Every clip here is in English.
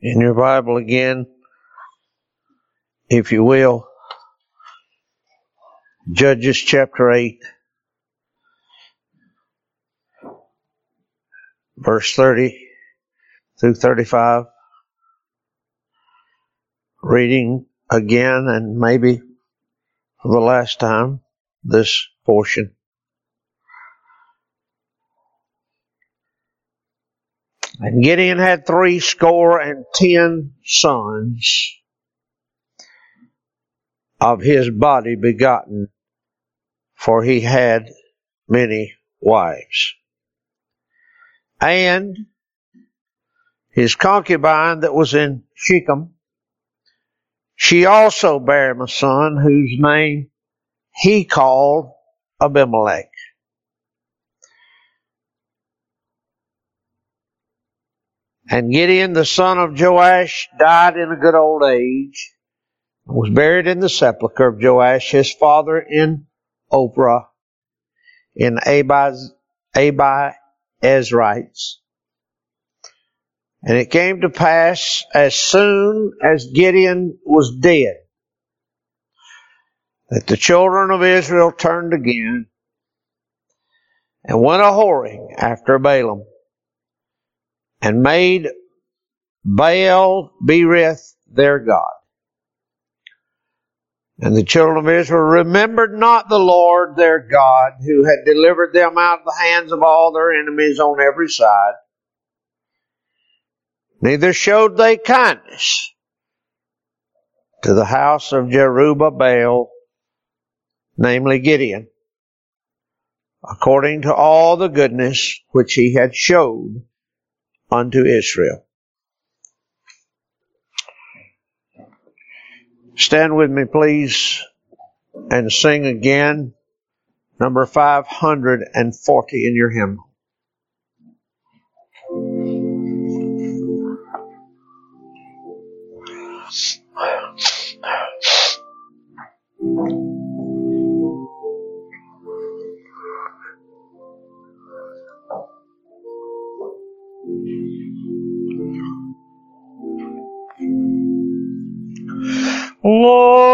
in your Bible again, if you will. Judges chapter 8, verse 30 through 35. Reading again and maybe for the last time this portion. And Gideon had three score and ten sons of his body begotten, for he had many wives. And his concubine that was in Shechem, she also bare him a son whose name he called Abimelech. And Gideon, the son of Joash, died in a good old age, and was buried in the sepulchre of Joash, his father, in Ophrah, in Abi, Ezrites. And it came to pass as soon as Gideon was dead that the children of Israel turned again and went a whoring after Baalim and made Baal Berith their God. And the children of Israel remembered not the Lord their God, who had delivered them out of the hands of all their enemies on every side. Neither showed they kindness to the house of Jerubbaal, namely Gideon, according to all the goodness which he had showed unto Israel. Stand with me, please, and sing again number 540 in your hymn.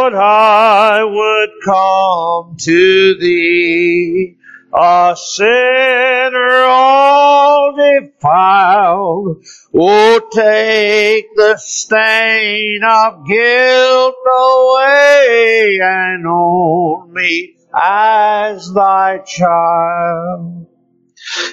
Lord, I would come to thee, a sinner all defiled. Oh, take the stain of guilt away and own me as thy child.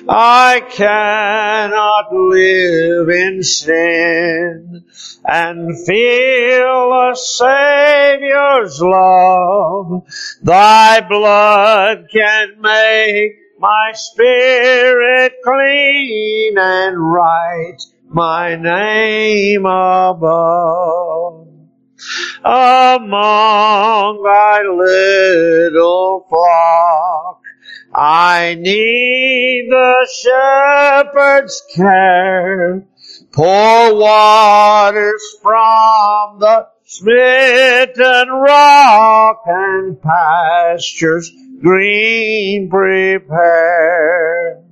I cannot live in sin and feel a Savior's love. Thy blood can make my spirit clean and write my name above. Among thy little flock I need the shepherd's care. Pour waters from the smitten rock and pastures green prepare.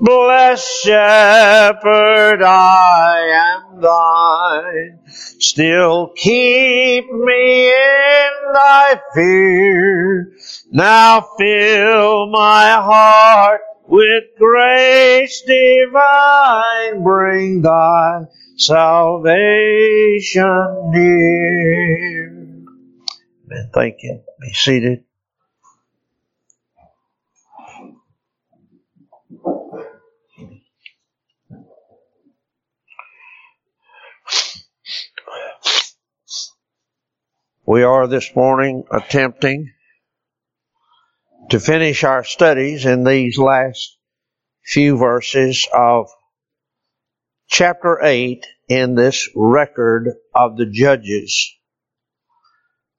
Blessed shepherd, I am thine. Still keep me in thy fear. Now fill my heart with grace divine. Bring thy salvation near. Amen. Thank you. Be seated. We are this morning attempting to finish our studies in these last few verses of chapter 8 in this record of the judges.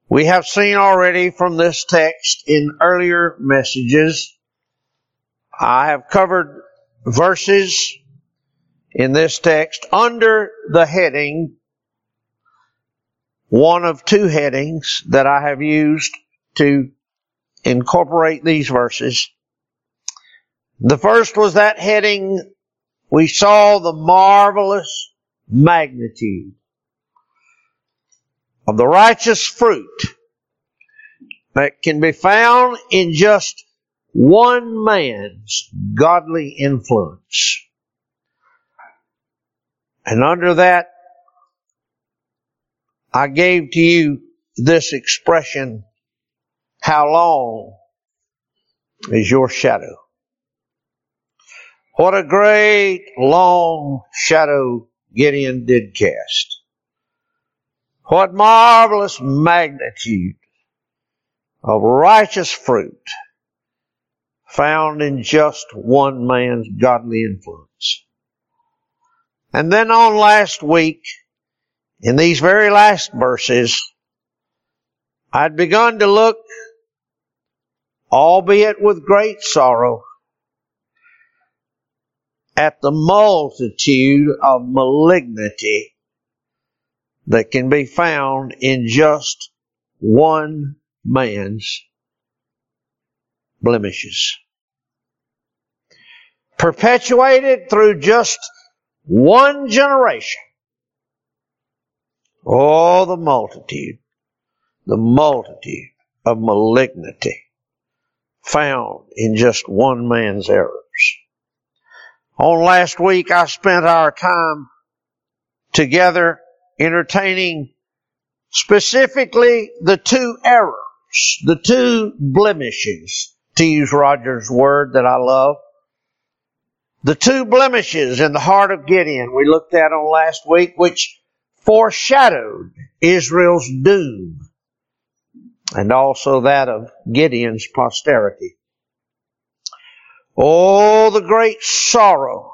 We have seen already from this text in earlier messages, I have covered verses in this text under the heading one of two headings that I have used to incorporate these verses. The first was that heading, we saw the marvelous magnitude of the righteous fruit that can be found in just one man's godly influence. And under that, I gave to you this expression, how long is your shadow? What a great long shadow Gideon did cast. What marvelous magnitude of righteous fruit found in just one man's godly influence. And then on last week, in these very last verses, I'd begun to look, albeit with great sorrow, at the multitude of malignity that can be found in just one man's blemishes. Perpetuated through just one generation. Oh, the multitude, the multitude of malignity found in just one man's errors. On last week, I spent our time together entertaining specifically the two errors, the two blemishes, to use Roger's word that I love. The two blemishes in the heart of Gideon we looked at on last week, which foreshadowed Israel's doom and also that of Gideon's posterity. Oh, the great sorrow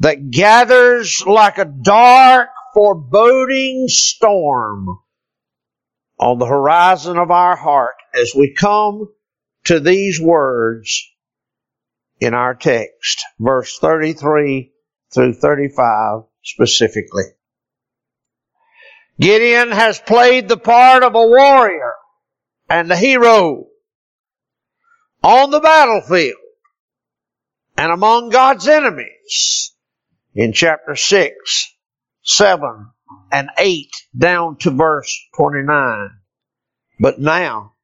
that gathers like a dark, foreboding storm on the horizon of our heart as we come to these words in our text, verse 33 through 35 specifically. Gideon has played the part of a warrior and a hero on the battlefield and among God's enemies in chapter 6, 7, and 8 down to verse 29. But now,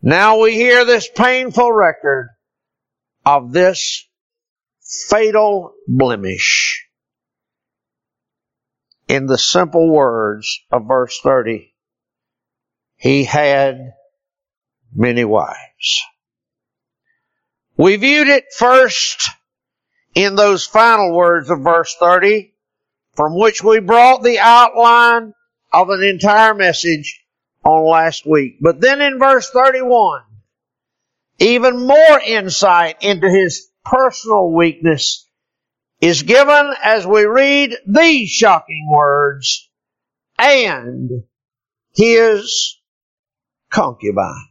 now we hear this painful record of this fatal blemish in the simple words of verse 30. He had many wives. We viewed it first in those final words of verse 30, from which we brought the outline of an entire message on last week. But then in verse 31, even more insight into his personal weakness is given as we read these shocking words, and his concubine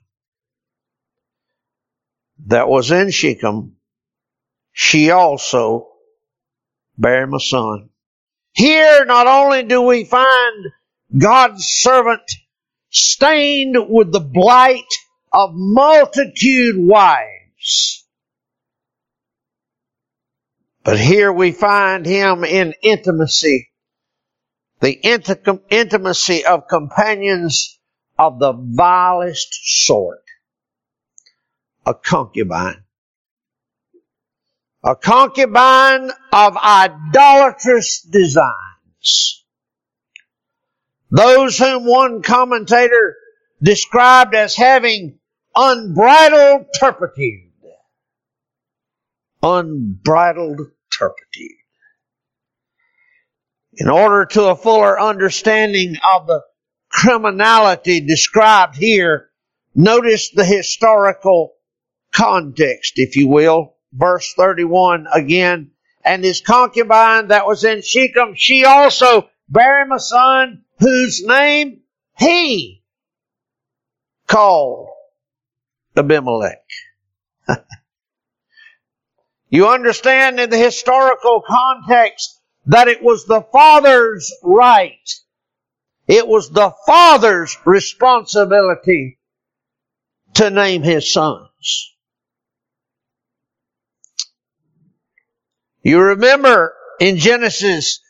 that was in Shechem, she also bare him a son. Here not only do we find God's servant stained with the blight of multitude wives, but here we find him in intimacy, the intimacy of companions of the vilest sort. A concubine. A concubine of idolatrous designs. Those whom one commentator described as having unbridled turpitude unbridled turpitude. In order to a fuller understanding of the criminality described here, notice the historical context, if you will. Verse 31 again. And his concubine that was in Shechem, she also bare him a son whose name he called Abimelech. You understand in the historical context that it was the father's right. It was the father's responsibility to name his sons. You remember in Genesis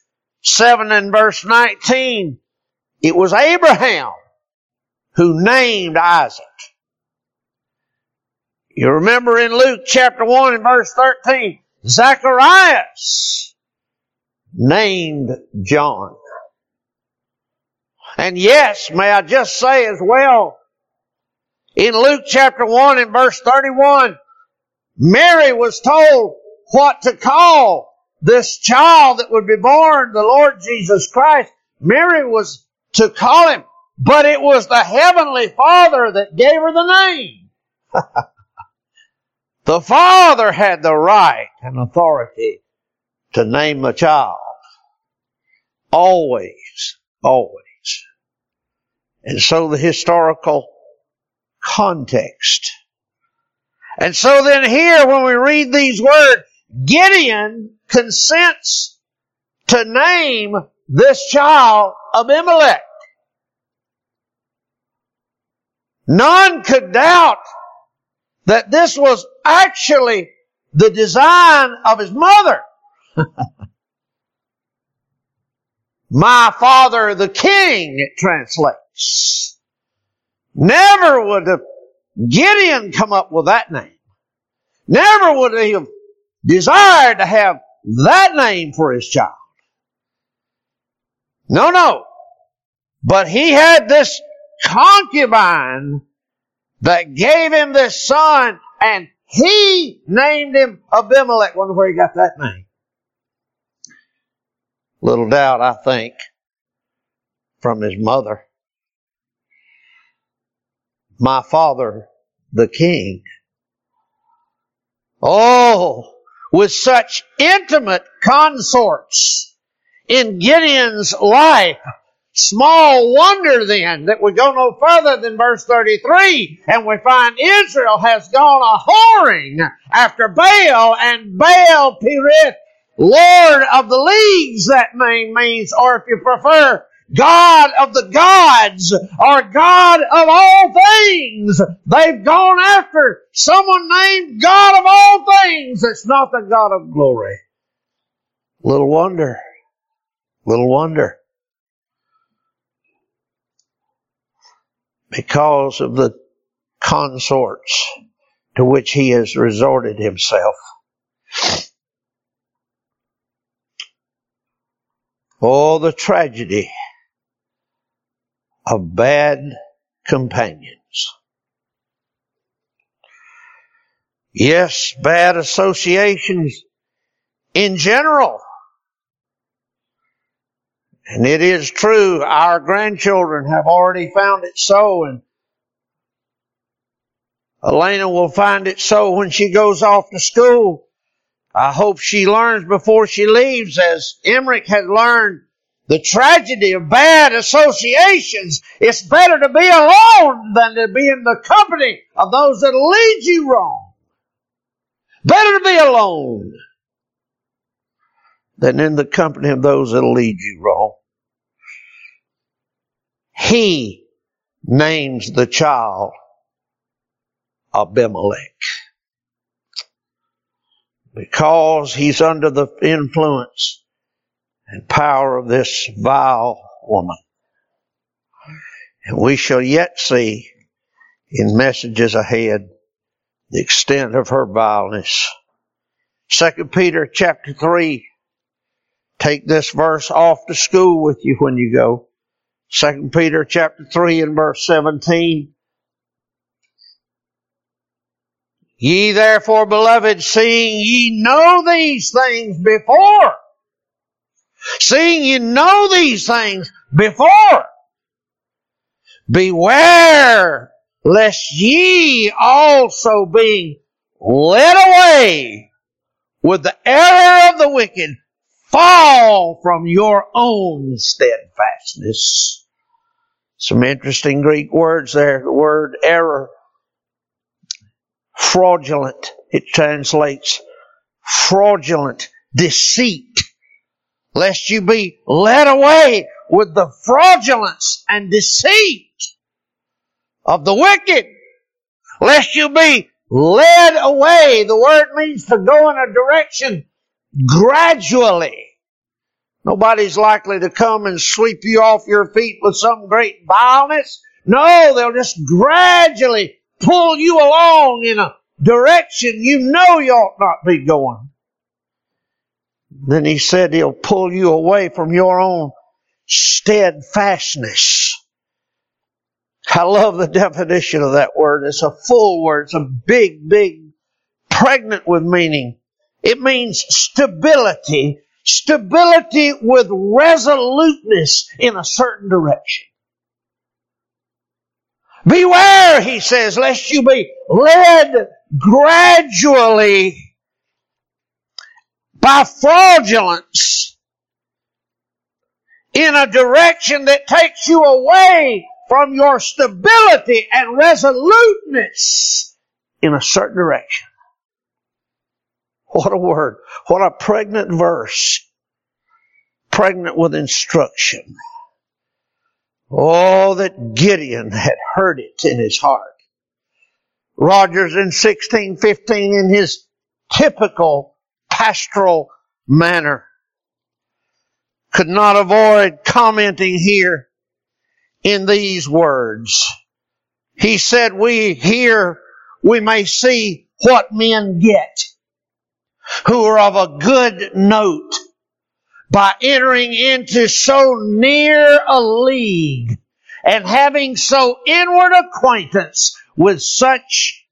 7 and verse 19, it was Abraham who named Isaac. You remember in Luke chapter 1 and verse 13, Zacharias named John. And yes, may I just say as well, in Luke chapter 1 and verse 31, Mary was told what to call this child that would be born, the Lord Jesus Christ. Mary was to call him, but it was the Heavenly Father that gave her the name. the Father had the right and authority to name the child. Always, always. And so the historical context. And so then here when we read these words, Gideon consents to name this child Abimelech. None could doubt that this was actually the design of his mother. My father the king, it translates. Never would have Gideon come up with that name. Never would he have desired to have that name for his child. No, no. But he had this concubine that gave him this son and he named him Abimelech. Wonder where he got that name. Little doubt, I think, from his mother. My father, the king. Oh, with such intimate consorts in Gideon's life. Small wonder then that we go no further than verse 33 and we find Israel has gone a whoring after Baal and Baal Berith, Lord of the leagues that name means, or if you prefer, God of the gods or God of all things. They've gone after someone named God of all things. It's not the God of glory. Little wonder. Little wonder. Because of the consorts to which he has resorted himself. Oh, the tragedy of bad companions. Yes, bad associations in general. And it is true, our grandchildren have already found it so, and Elena will find it so when she goes off to school. I hope she learns before she leaves, as Emmerich had learned the tragedy of bad associations. It's better to be alone than to be in the company of those that lead you wrong. Better to be alone than in the company of those that lead you wrong. He names the child Abimelech because he's under the influence and power of this vile woman. And we shall yet see in messages ahead the extent of her vileness. Second Peter chapter three. Take this verse off to school with you when you go. Second Peter chapter three and verse seventeen. Ye therefore, beloved, seeing ye know these things before, Seeing ye know these things before, beware lest ye also be led away with the error of the wicked fall from your own steadfastness. Some interesting Greek words there. The word error, fraudulent, it translates. Fraudulent, deceit. Lest you be led away with the fraudulence and deceit of the wicked, lest you be led away. The word means to go in a direction gradually, Nobody's likely to come and sweep you off your feet with some great vileness. No, they'll just gradually pull you along in a direction you know you ought not be going. Then he said he'll pull you away from your own steadfastness. I love the definition of that word. It's a full word. It's a big, big, pregnant with meaning. It means stability, stability with resoluteness in a certain direction. Beware, he says, lest you be led gradually by fraudulence in a direction that takes you away from your stability and resoluteness in a certain direction. What a word. What a pregnant verse. Pregnant with instruction. Oh, that Gideon had heard it in his heart. Rogers in 1615 in his typical pastoral manner could not avoid commenting here in these words. He said, we here, we may see what men get who are of a good note by entering into so near a league and having so inward acquaintance with such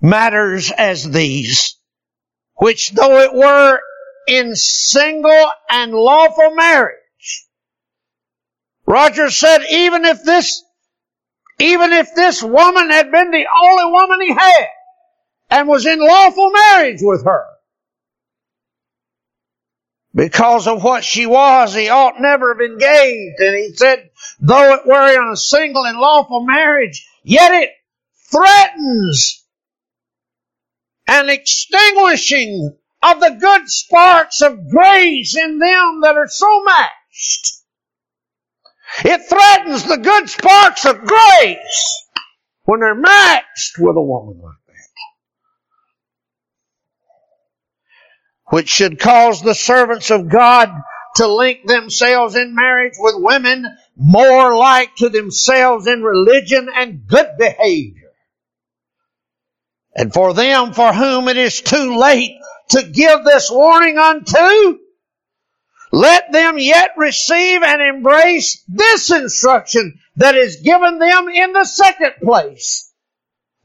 matters as these, which though it were in single and lawful marriage, Roger said even if this, even if this woman had been the only woman he had and was in lawful marriage with her, because of what she was, he ought never have engaged. And he said, though it were in a single and lawful marriage, yet it threatens an extinguishing of the good sparks of grace in them that are so matched. It threatens the good sparks of grace when they're matched with a woman which should cause the servants of God to link themselves in marriage with women more like to themselves in religion and good behavior. And for them for whom it is too late to give this warning unto, let them yet receive and embrace this instruction that is given them in the second place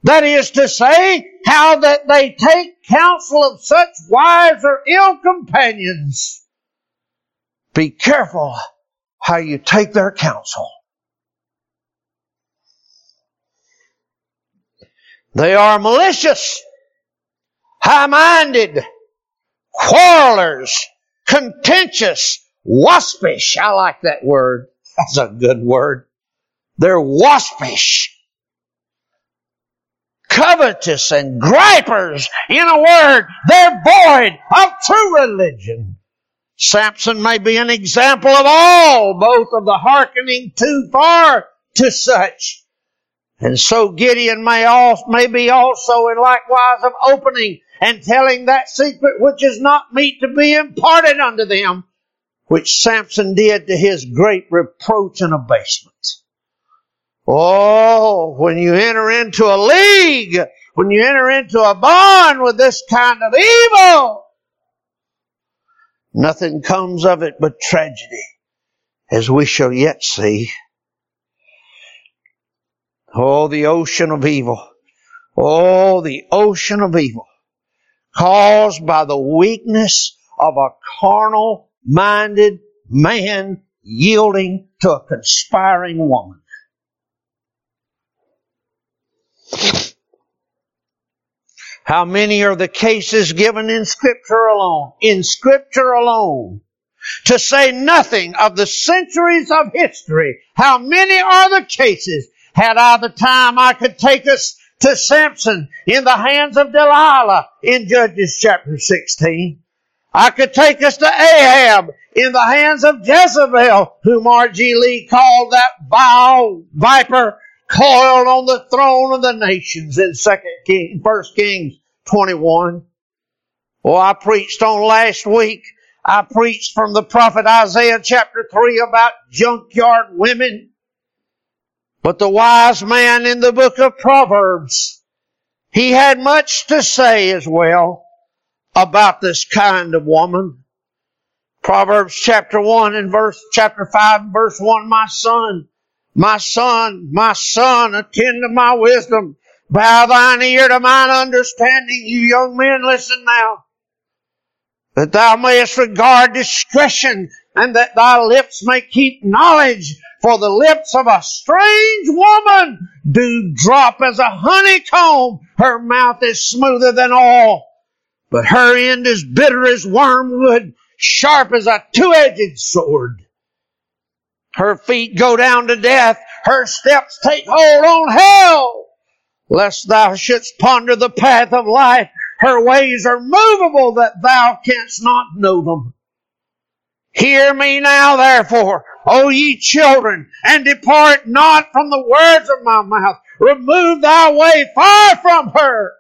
that is to say, how that they take counsel of such wives or ill companions. Be careful how you take their counsel. They are malicious, high-minded, quarrelers, contentious, waspish. I like that word. That's a good word. They're waspish covetous and gripers. In a word, they're void of true religion. Samson may be an example of all, both of the hearkening too far to such. And so Gideon may, also, may be also in likewise of opening and telling that secret which is not meet to be imparted unto them, which Samson did to his great reproach and abasement. Oh, when you enter into a league, when you enter into a bond with this kind of evil, nothing comes of it but tragedy, as we shall yet see. Oh, the ocean of evil. Oh, the ocean of evil caused by the weakness of a carnal minded man yielding to a conspiring woman. How many are the cases given in Scripture alone? In Scripture alone. To say nothing of the centuries of history. How many are the cases? Had I the time, I could take us to Samson in the hands of Delilah in Judges chapter 16. I could take us to Ahab in the hands of Jezebel, whom R.G. Lee called that vile viper coiled on the throne of the nations in Second King, First Kings 21. Well, I preached on last week I preached from the prophet Isaiah chapter 3 about junkyard women. But the wise man in the book of Proverbs, he had much to say as well about this kind of woman. Proverbs chapter 1 and verse, chapter 5 and verse 1, my son, my son, my son, attend to my wisdom. Bow thine ear to mine understanding. You young men, listen now that thou mayest regard discretion and that thy lips may keep knowledge. For the lips of a strange woman do drop as a honeycomb. Her mouth is smoother than all, but her end is bitter as wormwood, sharp as a two-edged sword. Her feet go down to death. Her steps take hold on hell. Lest thou shouldst ponder the path of life her ways are movable that thou canst not know them. Hear me now therefore, O ye children, and depart not from the words of my mouth. Remove thy way far from her,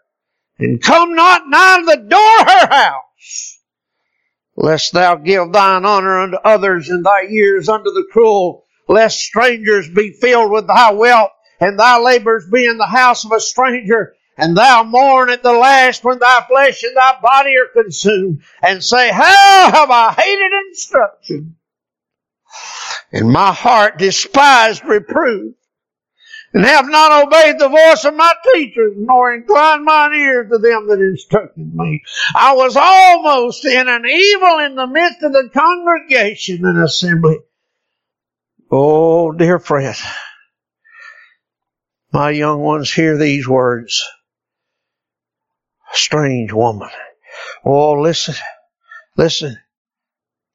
and come not nigh the door of her house. Lest thou give thine honor unto others and thy ears unto the cruel, lest strangers be filled with thy wealth, and thy labors be in the house of a stranger, and thou mourn at the last when thy flesh and thy body are consumed, and say, How have I hated instruction? And my heart despised reproof, and have not obeyed the voice of my teachers, nor inclined mine ear to them that instructed me. I was almost in an evil in the midst of the congregation and assembly. Oh, dear friend, my young ones, hear these words strange woman. Oh, listen, listen.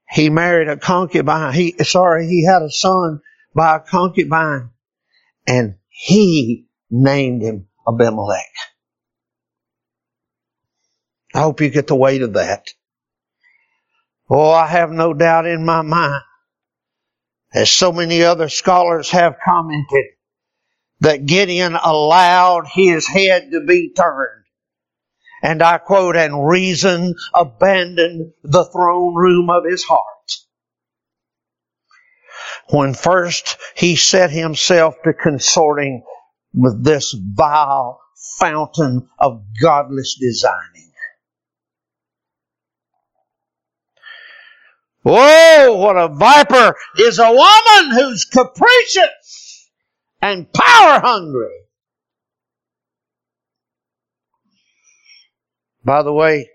He married a concubine. He, sorry, he had a son by a concubine and he named him Abimelech. I hope you get the weight of that. Oh, I have no doubt in my mind, as so many other scholars have commented, that Gideon allowed his head to be turned and I quote, and reason abandoned the throne room of his heart. When first he set himself to consorting with this vile fountain of godless designing. Whoa, what a viper is a woman who's capricious and power hungry. By the way,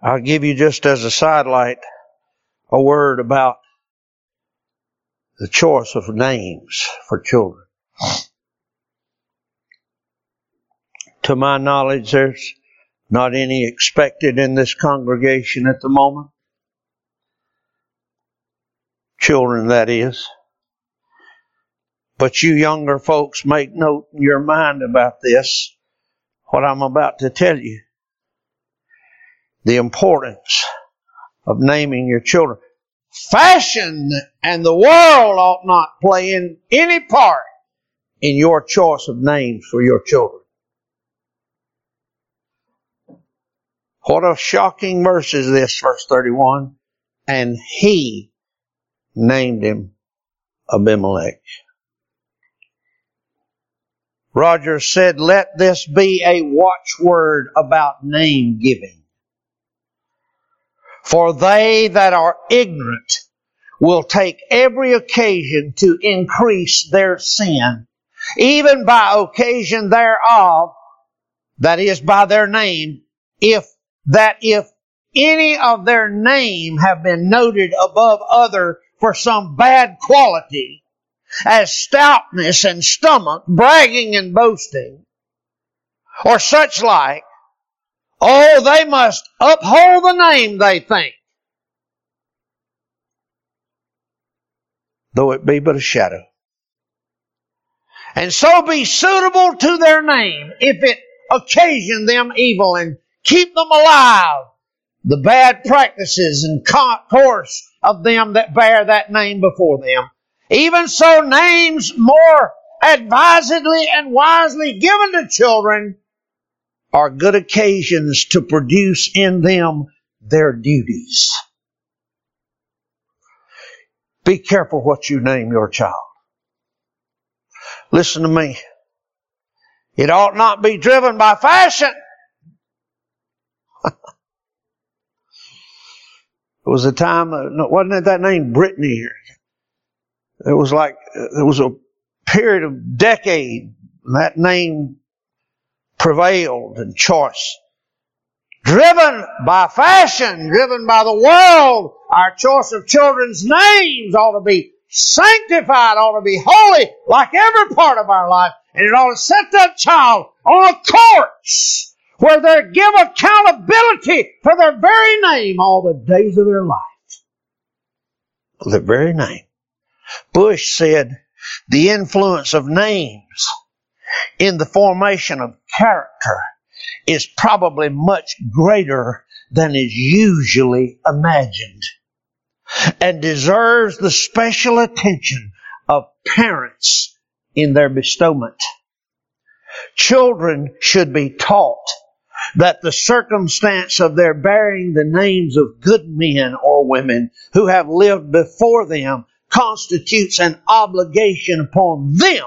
I'll give you just as a sidelight a word about the choice of names for children. To my knowledge, there's not any expected in this congregation at the moment. Children, that is. But you younger folks make note in your mind about this what I'm about to tell you. The importance of naming your children. Fashion and the world ought not play in any part in your choice of names for your children. What a shocking verse is this, verse 31. And he named him Abimelech. Roger said, let this be a watchword about name giving. For they that are ignorant will take every occasion to increase their sin, even by occasion thereof, that is by their name, if that if any of their name have been noted above other for some bad quality, as stoutness and stomach, bragging and boasting, or such like, oh, they must uphold the name they think, though it be but a shadow. And so be suitable to their name if it occasion them evil and keep them alive the bad practices and course of them that bear that name before them. Even so, names more advisedly and wisely given to children are good occasions to produce in them their duties. Be careful what you name your child. Listen to me. It ought not be driven by fashion. it was a time, uh, wasn't it that name Brittany? It was like, it was a period of decade, that name prevailed in choice. Driven by fashion, driven by the world, our choice of children's names ought to be sanctified, ought to be holy, like every part of our life. And it ought to set that child on a course where they give accountability for their very name all the days of their life. Their very name. Bush said, the influence of names in the formation of character is probably much greater than is usually imagined and deserves the special attention of parents in their bestowment. Children should be taught that the circumstance of their bearing the names of good men or women who have lived before them constitutes an obligation upon them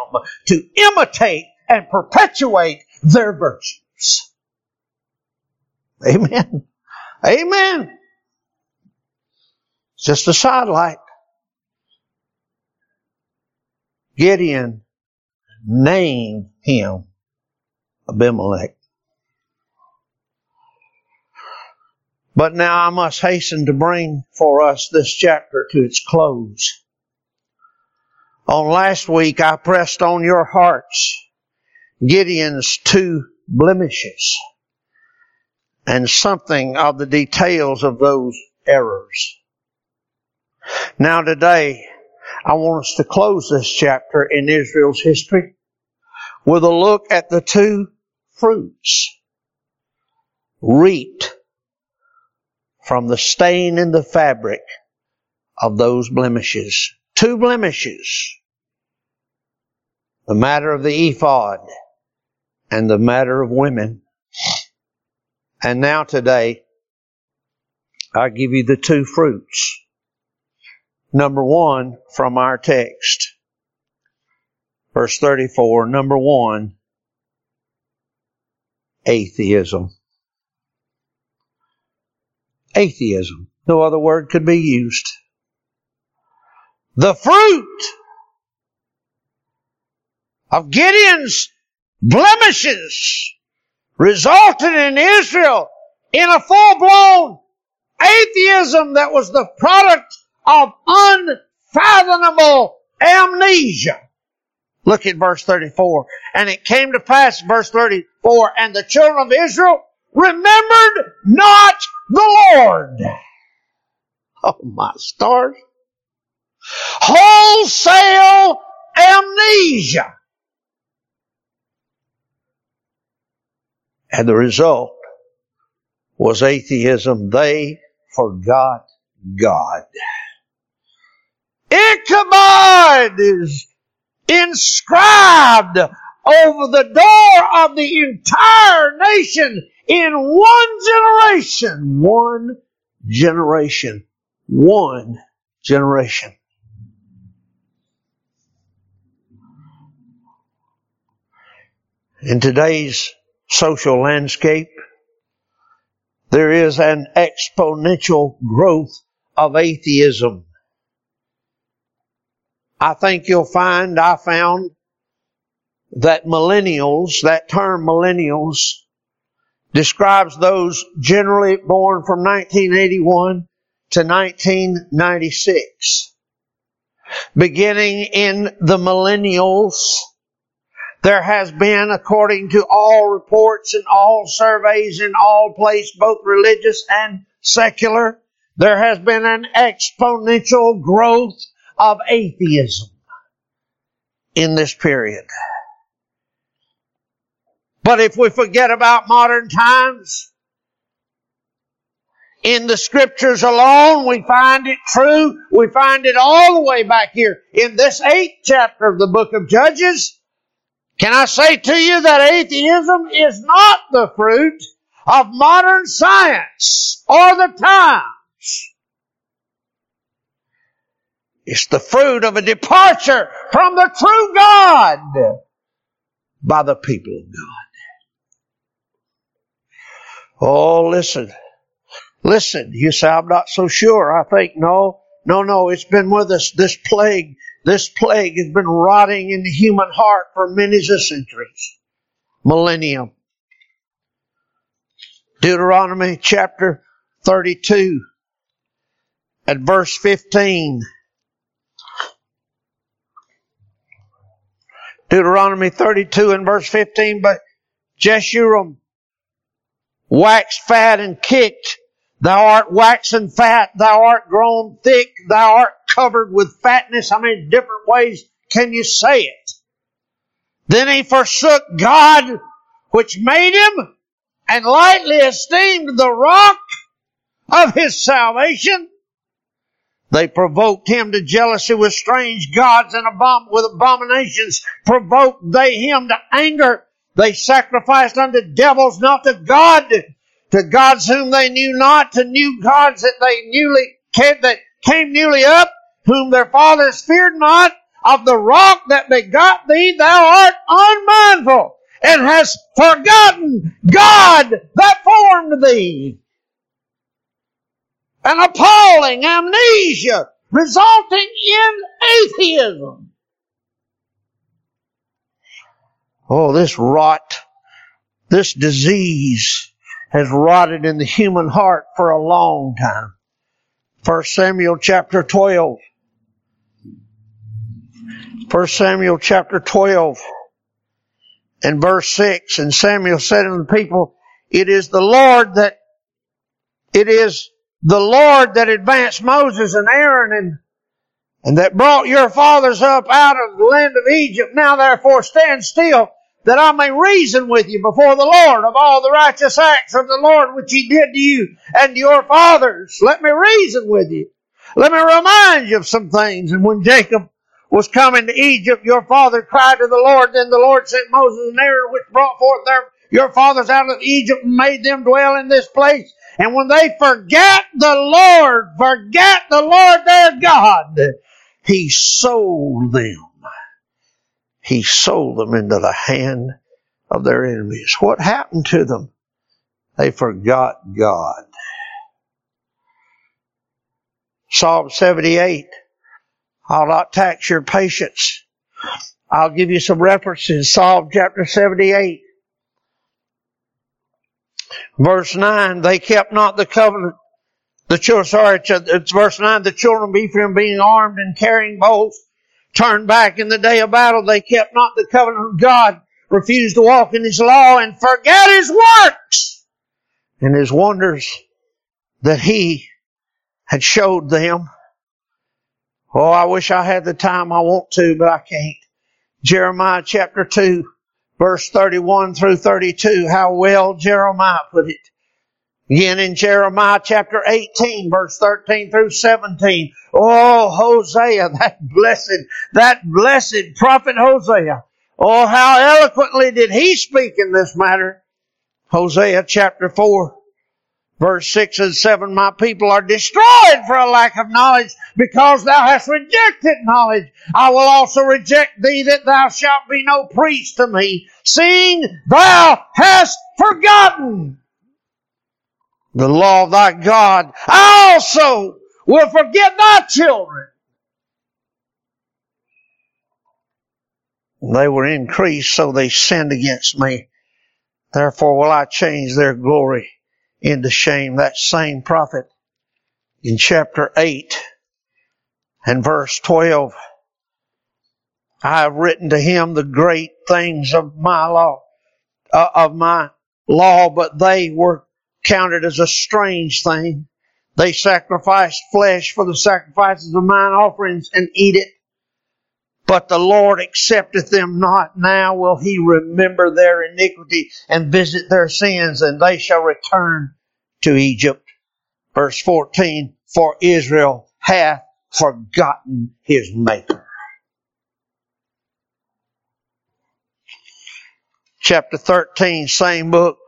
to imitate and perpetuate their virtues. Amen. Amen. Just a sidelight. Gideon named him Abimelech. But now I must hasten to bring for us this chapter to its close. On last week I pressed on your hearts Gideon's two blemishes and something of the details of those errors. Now today, I want us to close this chapter in Israel's history with a look at the two fruits reaped from the stain in the fabric of those blemishes. Two blemishes. The matter of the ephod and the matter of women. And now today, I give you the two fruits. Number one from our text. Verse 34, number one, atheism. Atheism. No other word could be used. The fruit of Gideon's blemishes resulted in Israel in a full blown atheism that was the product of unfathomable amnesia. Look at verse 34. And it came to pass, verse 34, and the children of Israel remembered not the Lord. Oh my stars. Wholesale amnesia. And the result was atheism. They forgot God. Ichabod is inscribed over the door of the entire nation in one generation. One generation. One generation. In today's social landscape, there is an exponential growth of atheism. I think you'll find, I found, that millennials, that term millennials, describes those generally born from 1981 to 1996. Beginning in the millennials, there has been, according to all reports and all surveys in all places, both religious and secular, there has been an exponential growth of atheism in this period. But if we forget about modern times, in the scriptures alone, we find it true. We find it all the way back here in this eighth chapter of the book of Judges. Can I say to you that atheism is not the fruit of modern science or the times. It's the fruit of a departure from the true God by the people of God. Oh, listen. Listen, you say, I'm not so sure. I think, no, no, no, it's been with us. This plague, this plague has been rotting in the human heart for many centuries, millennium. Deuteronomy chapter 32 at verse 15. Deuteronomy 32 and verse 15, but Jeshurun waxed fat and kicked. Thou art waxen fat, thou art grown thick, thou art covered with fatness. How many different ways can you say it? Then he forsook God which made him and lightly esteemed the rock of his salvation. They provoked him to jealousy with strange gods and abom- with abominations. Provoked they him to anger. They sacrificed unto devils, not to God, to gods whom they knew not, to new gods that they newly came, that came newly up, whom their fathers feared not. Of the rock that begot thee, thou art unmindful and hast forgotten God that formed thee. An appalling amnesia resulting in atheism. Oh, this rot, this disease has rotted in the human heart for a long time. First Samuel chapter 12. First Samuel chapter 12 and verse 6. And Samuel said unto the people, It is the Lord that, it is the Lord that advanced Moses and Aaron and, and that brought your fathers up out of the land of Egypt. Now therefore stand still that I may reason with you before the Lord of all the righteous acts of the Lord which he did to you and to your fathers. Let me reason with you. Let me remind you of some things. And when Jacob was coming to Egypt, your father cried to the Lord. Then the Lord sent Moses and Aaron, which brought forth their, your fathers out of Egypt and made them dwell in this place. And when they forget the Lord, forget the Lord their God, He sold them. He sold them into the hand of their enemies. What happened to them? They forgot God. Psalm 78. I'll not tax your patience. I'll give you some references. Psalm chapter 78. Verse 9, they kept not the covenant. The children, sorry, it's verse 9, the children of Ephraim being armed and carrying bows, turned back in the day of battle. They kept not the covenant of God, refused to walk in His law, and forget His works and His wonders that He had showed them. Oh, I wish I had the time I want to, but I can't. Jeremiah chapter 2, verse 31 through 32. How well Jeremiah put it. Again in Jeremiah chapter 18, verse 13 through 17. Oh, Hosea, that blessed, that blessed prophet Hosea. Oh, how eloquently did he speak in this matter. Hosea chapter 4, Verse 6 and 7, my people are destroyed for a lack of knowledge because thou hast rejected knowledge. I will also reject thee that thou shalt be no priest to me, seeing thou hast forgotten the law of thy God. I also will forget thy children. They were increased, so they sinned against me. Therefore will I change their glory into shame. That same prophet in chapter 8 and verse 12. I have written to him the great things of my law, uh, of my law, but they were counted as a strange thing. They sacrificed flesh for the sacrifices of mine offerings and eat it. But the Lord accepteth them not. Now will he remember their iniquity and visit their sins, and they shall return to Egypt. Verse 14, for Israel hath forgotten his maker. Chapter 13, same book.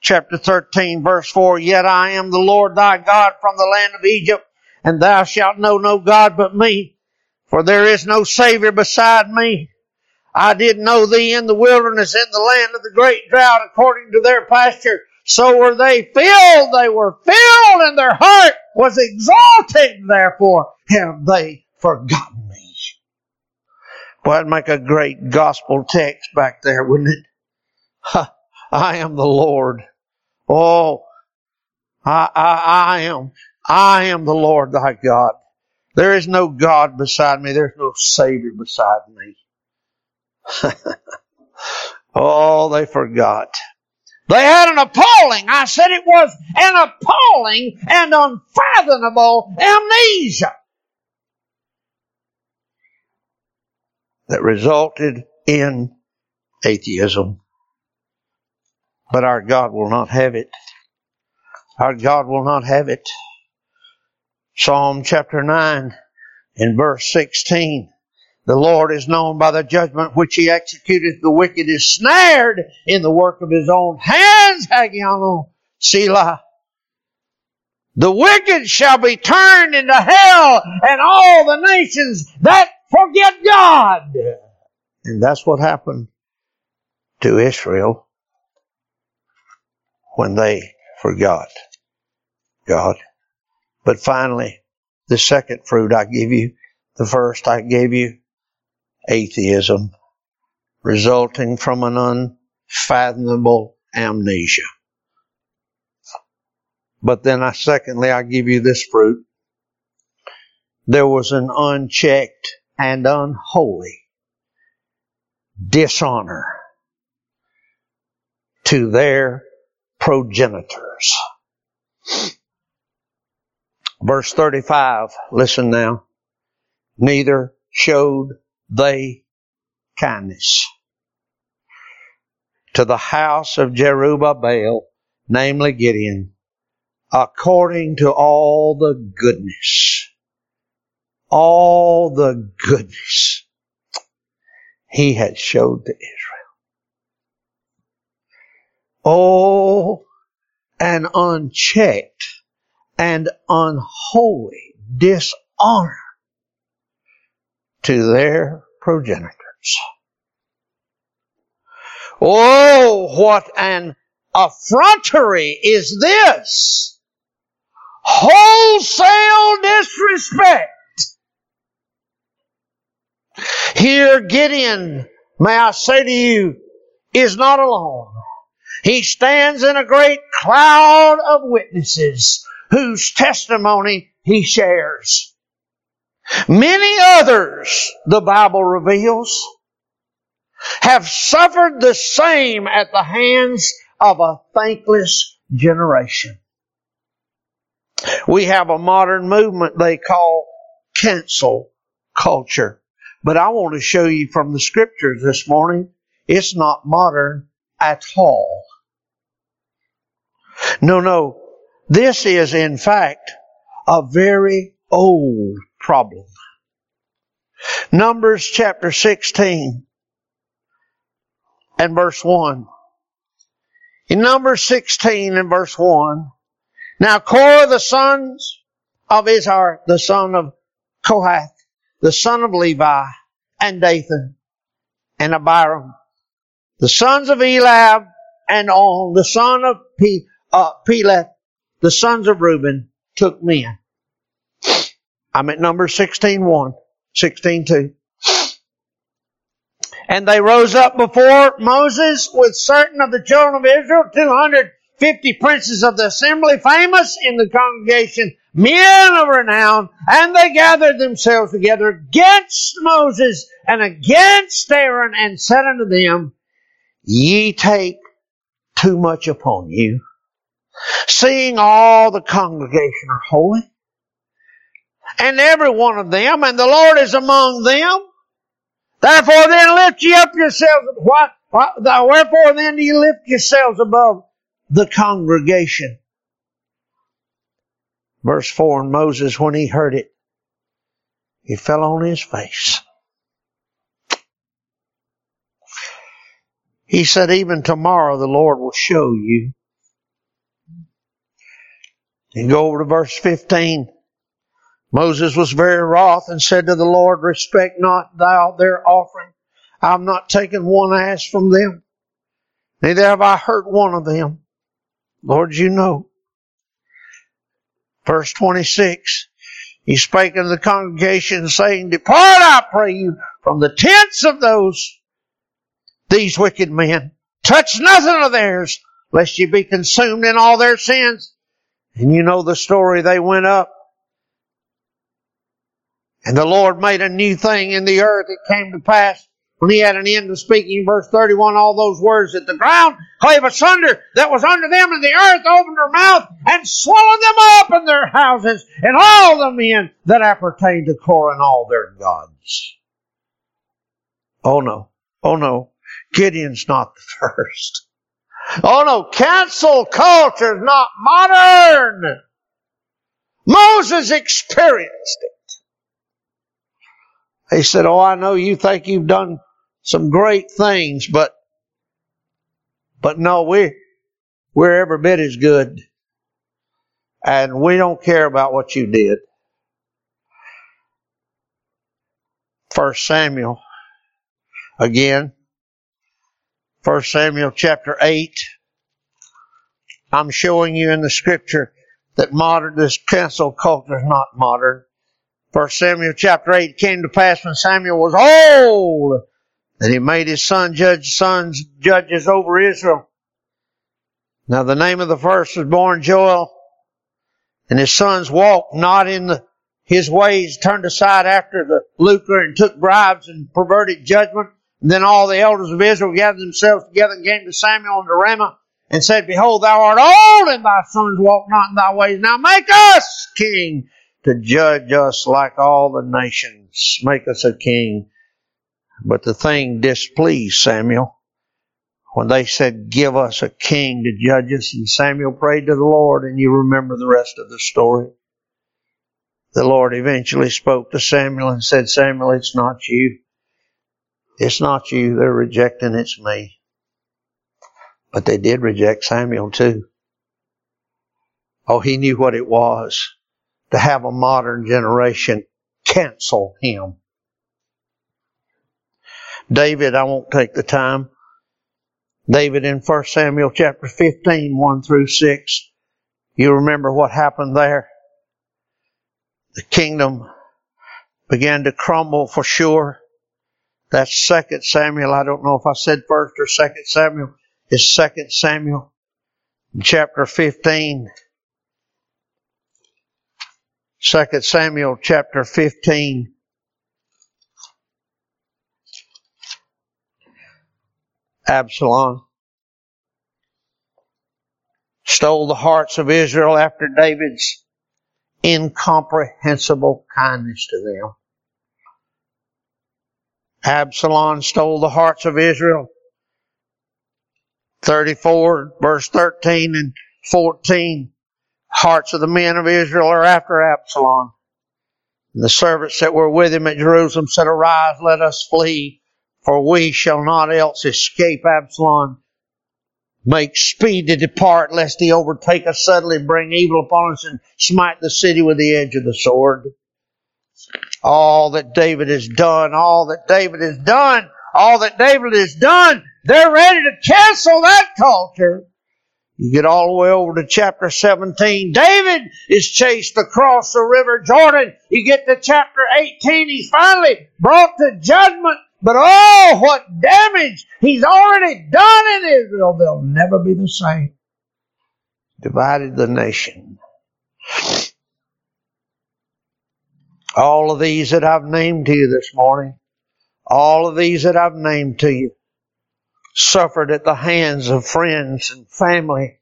Chapter 13 verse 4, Yet I am the Lord thy God from the land of Egypt, and thou shalt know no God but me, for there is no Savior beside me. I did know thee in the wilderness, in the land of the great drought, according to their pasture. So were they filled, they were filled, and their heart was exalted, therefore have they forgotten me. Boy, that'd make a great gospel text back there, wouldn't it? Ha, I am the Lord. Oh, I, I, I am, I am the Lord thy God. There is no God beside me. There's no Savior beside me. oh, they forgot. They had an appalling, I said it was an appalling and unfathomable amnesia that resulted in atheism. But our God will not have it. Our God will not have it. Psalm chapter 9 in verse 16. The Lord is known by the judgment which he executeth. The wicked is snared in the work of his own hands. Higgaion Selah. The wicked shall be turned into hell and all the nations that forget God. And that's what happened to Israel when they forgot God. But finally, the second fruit I give you, the first I gave you, atheism resulting from an unfathomable amnesia. But then I secondly I give you this fruit. There was an unchecked and unholy dishonor to their progenitors. Verse 35, listen now. Neither showed they kindness to the house of Jerubbaal, namely Gideon, according to all the goodness, all the goodness he had showed to Israel. Oh, an unchecked and unholy dishonor to their progenitors. Oh, what an effrontery is this! Wholesale disrespect. Here Gideon, may I say to you, is not alone. He stands in a great cloud of witnesses whose testimony he shares. Many others, the Bible reveals, have suffered the same at the hands of a thankless generation. We have a modern movement they call cancel culture. But I want to show you from the scriptures this morning, it's not modern at all. No, no. This is in fact a very old problem. Numbers chapter 16 and verse 1. In Numbers 16 and verse 1, now Korah the sons of Izhar, the son of Kohath, the son of Levi, and Dathan, and Abiram, the sons of Eliab, and On, the son of P, uh, Peleth, the sons of Reuben, took men I'm at number 16 1, 16 2. And they rose up before Moses with certain of the children of Israel, 250 princes of the assembly, famous in the congregation, men of renown, and they gathered themselves together against Moses and against Aaron and said unto them, Ye take too much upon you, seeing all the congregation are holy and every one of them, and the Lord is among them. Therefore then lift ye up yourselves. What, what, wherefore then do you lift yourselves above the congregation? Verse 4, and Moses, when he heard it, he fell on his face. He said, even tomorrow the Lord will show you And go over to verse 15. Moses was very wroth and said to the Lord, Respect not thou their offering. I have not taken one ass from them, neither have I hurt one of them. Lord, you know. Verse 26. He spake unto the congregation, saying, Depart, I pray you, from the tents of those, these wicked men. Touch nothing of theirs, lest ye be consumed in all their sins. And you know the story. They went up. And the Lord made a new thing in the earth. It came to pass when he had an end of speaking, verse 31, all those words that the ground clave asunder that was under them, and the earth opened her mouth and swallowed them up in their houses, and all the men that appertained to Korah and all their gods. Oh no. Oh no. Gideon's not the first. Oh no, cancel culture is not modern. Moses experienced it. He said, Oh, I know you think you've done some great things, but, but no, we, we're every bit as good. And we don't care about what you did. First Samuel, again, First Samuel chapter 8. I'm showing you in the scripture that modern, this cancel culture is not modern. 1 Samuel chapter 8 came to pass when Samuel was old that he made his son judge sons judges over Israel. Now the name of the first was born Joel, and his sons walked not in the, his ways, turned aside after the lucre and took bribes and perverted judgment. Then all the elders of Israel gathered themselves together and came to Samuel and to Ramah and said, Behold, thou art old, and thy sons walk not in thy ways. Now make us king to judge us like all the nations. Make us a king but the thing displeased Samuel when they said, Give us a king to judge us. And Samuel prayed to the Lord, and you remember the rest of the story. The Lord eventually spoke to Samuel and said, Samuel, it's not you. It's not you. They're rejecting, it's me. But they did reject Samuel too. Oh, he knew what it was to have a modern generation cancel him David, I won't take the time. David in 1 Samuel chapter 15, 1 through 6. You remember what happened there? The kingdom began to crumble for sure. That's second Samuel. I don't know if I said first or second Samuel. It's second Samuel chapter 15. Second Samuel chapter 15 Absalom. Stole the hearts of Israel after David's incomprehensible kindness to them. Absalom stole the hearts of Israel. 34, verse 13 and 14. Hearts of the men of Israel are after Absalom. And the servants that were with him at Jerusalem said, Arise, let us flee for we shall not else escape Absalom. Make speed to depart, lest he overtake us suddenly, bring evil upon us, and smite the city with the edge of the sword. All that David has done, all that David has done, all that David has done, they're ready to cancel that culture. You get all the way over to chapter 17. David is chased across the river Jordan. You get to chapter 18. He's finally brought to judgment but oh, what damage he's already done in Israel. They'll never be the same. Divided the nation. All of these that I've named to you this morning, all of these that I've named to you, suffered at the hands of friends and family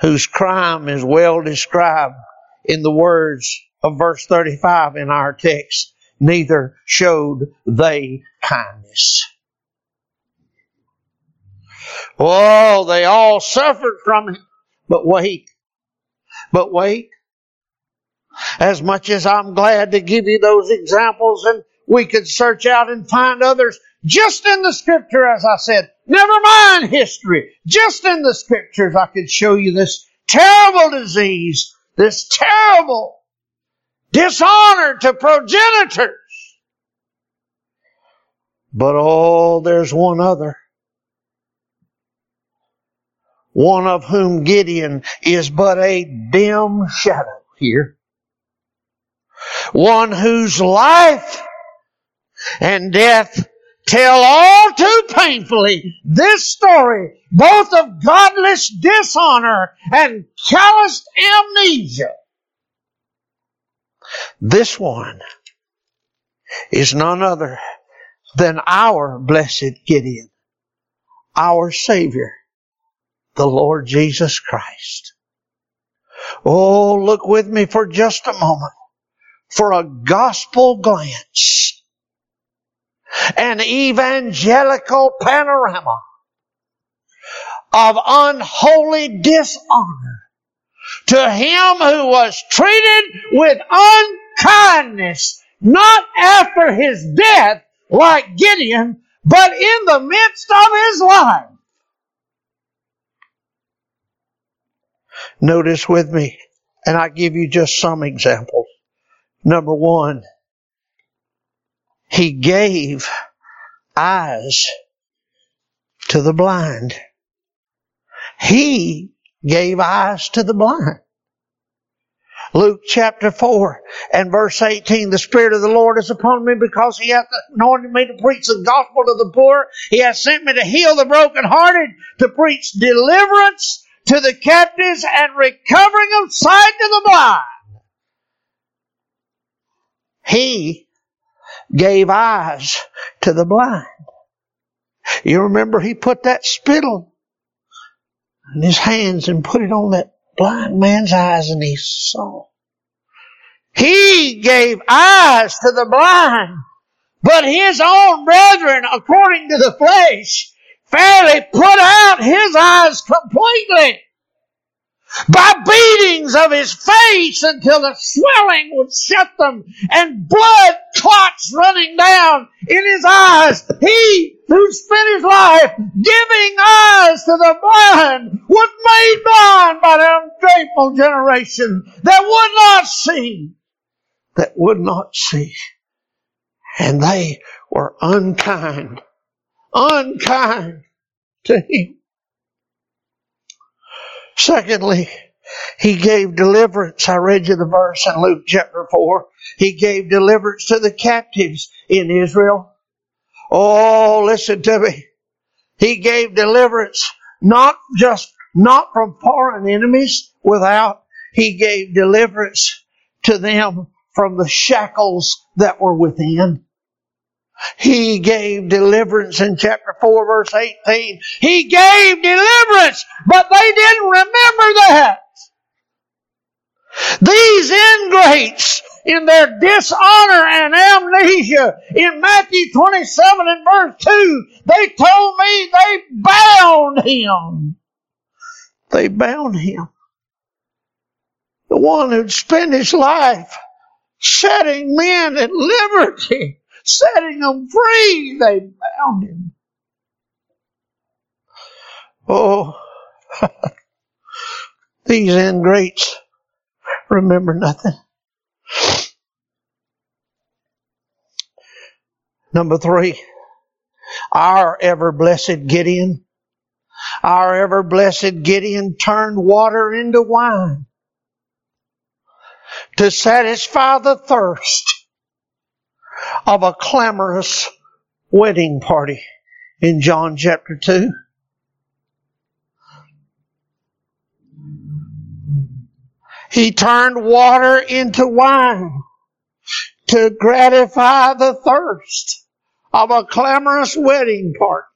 whose crime is well described in the words of verse 35 in our text neither showed they kindness. Oh, they all suffered from it. But wait, but wait. As much as I'm glad to give you those examples and we could search out and find others just in the scripture, as I said, never mind history. Just in the scriptures, I could show you this terrible disease, this terrible dishonor to progenitors. But oh, there's one other. One of whom Gideon is but a dim shadow here. One whose life and death tell all too painfully this story, both of godless dishonor and calloused amnesia. This one is none other than our blessed Gideon, our Savior, the Lord Jesus Christ. Oh, look with me for just a moment for a gospel glance, an evangelical panorama of unholy dishonor to him who was treated with unkindness, not after his death like Gideon, but in the midst of his life. Notice with me, and I give you just some examples. Number one, he gave eyes to the blind. He gave eyes to the blind. Luke chapter 4 and verse 18, the Spirit of the Lord is upon me because He hath anointed me to preach the gospel to the poor. He hath sent me to heal the brokenhearted, to preach deliverance to the captives and recovering of sight to the blind. He gave eyes to the blind. You remember he put that spittle in his hands and put it on that blind man's eyes and he saw. He gave eyes to the blind, but his own brethren, according to the flesh, fairly put out his eyes completely by beatings of his face until the swelling would shut them and blood clots running down in his eyes. He who spent his life giving eyes to the blind was made blind by the ungrateful generation that would not see, that would not see. And they were unkind, unkind to him. Secondly, he gave deliverance. I read you the verse in Luke chapter 4. He gave deliverance to the captives in Israel. Oh, listen to me. He gave deliverance not just, not from foreign enemies without, he gave deliverance to them from the shackles that were within. He gave deliverance in chapter 4 verse 18. He gave deliverance, but they didn't remember that. These ingrates in their dishonor and amnesia in Matthew 27 and verse 2, they told me they bound him. They bound him. The one who'd spent his life setting men at liberty setting them free. They bound him. Oh, these ingrates remember nothing. Number three, our ever blessed Gideon, our ever blessed Gideon turned water into wine to satisfy the thirst of a clamorous wedding party in John chapter 2. He turned water into wine to gratify the thirst of a clamorous wedding party.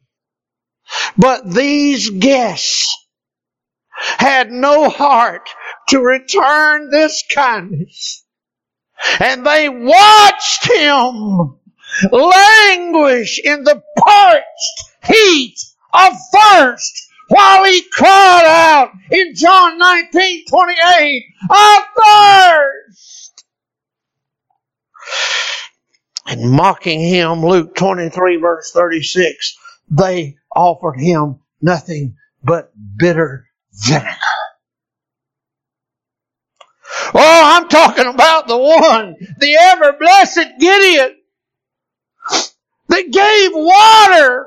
But these guests had no heart to return this kindness. And they watched him languish in the parched heat of thirst while he cried out in John 19, 28, I thirst. And mocking him, Luke 23 verse 36, they offered him nothing but bitter vinegar. Oh, I'm talking about the one, the ever blessed Gideon, that gave water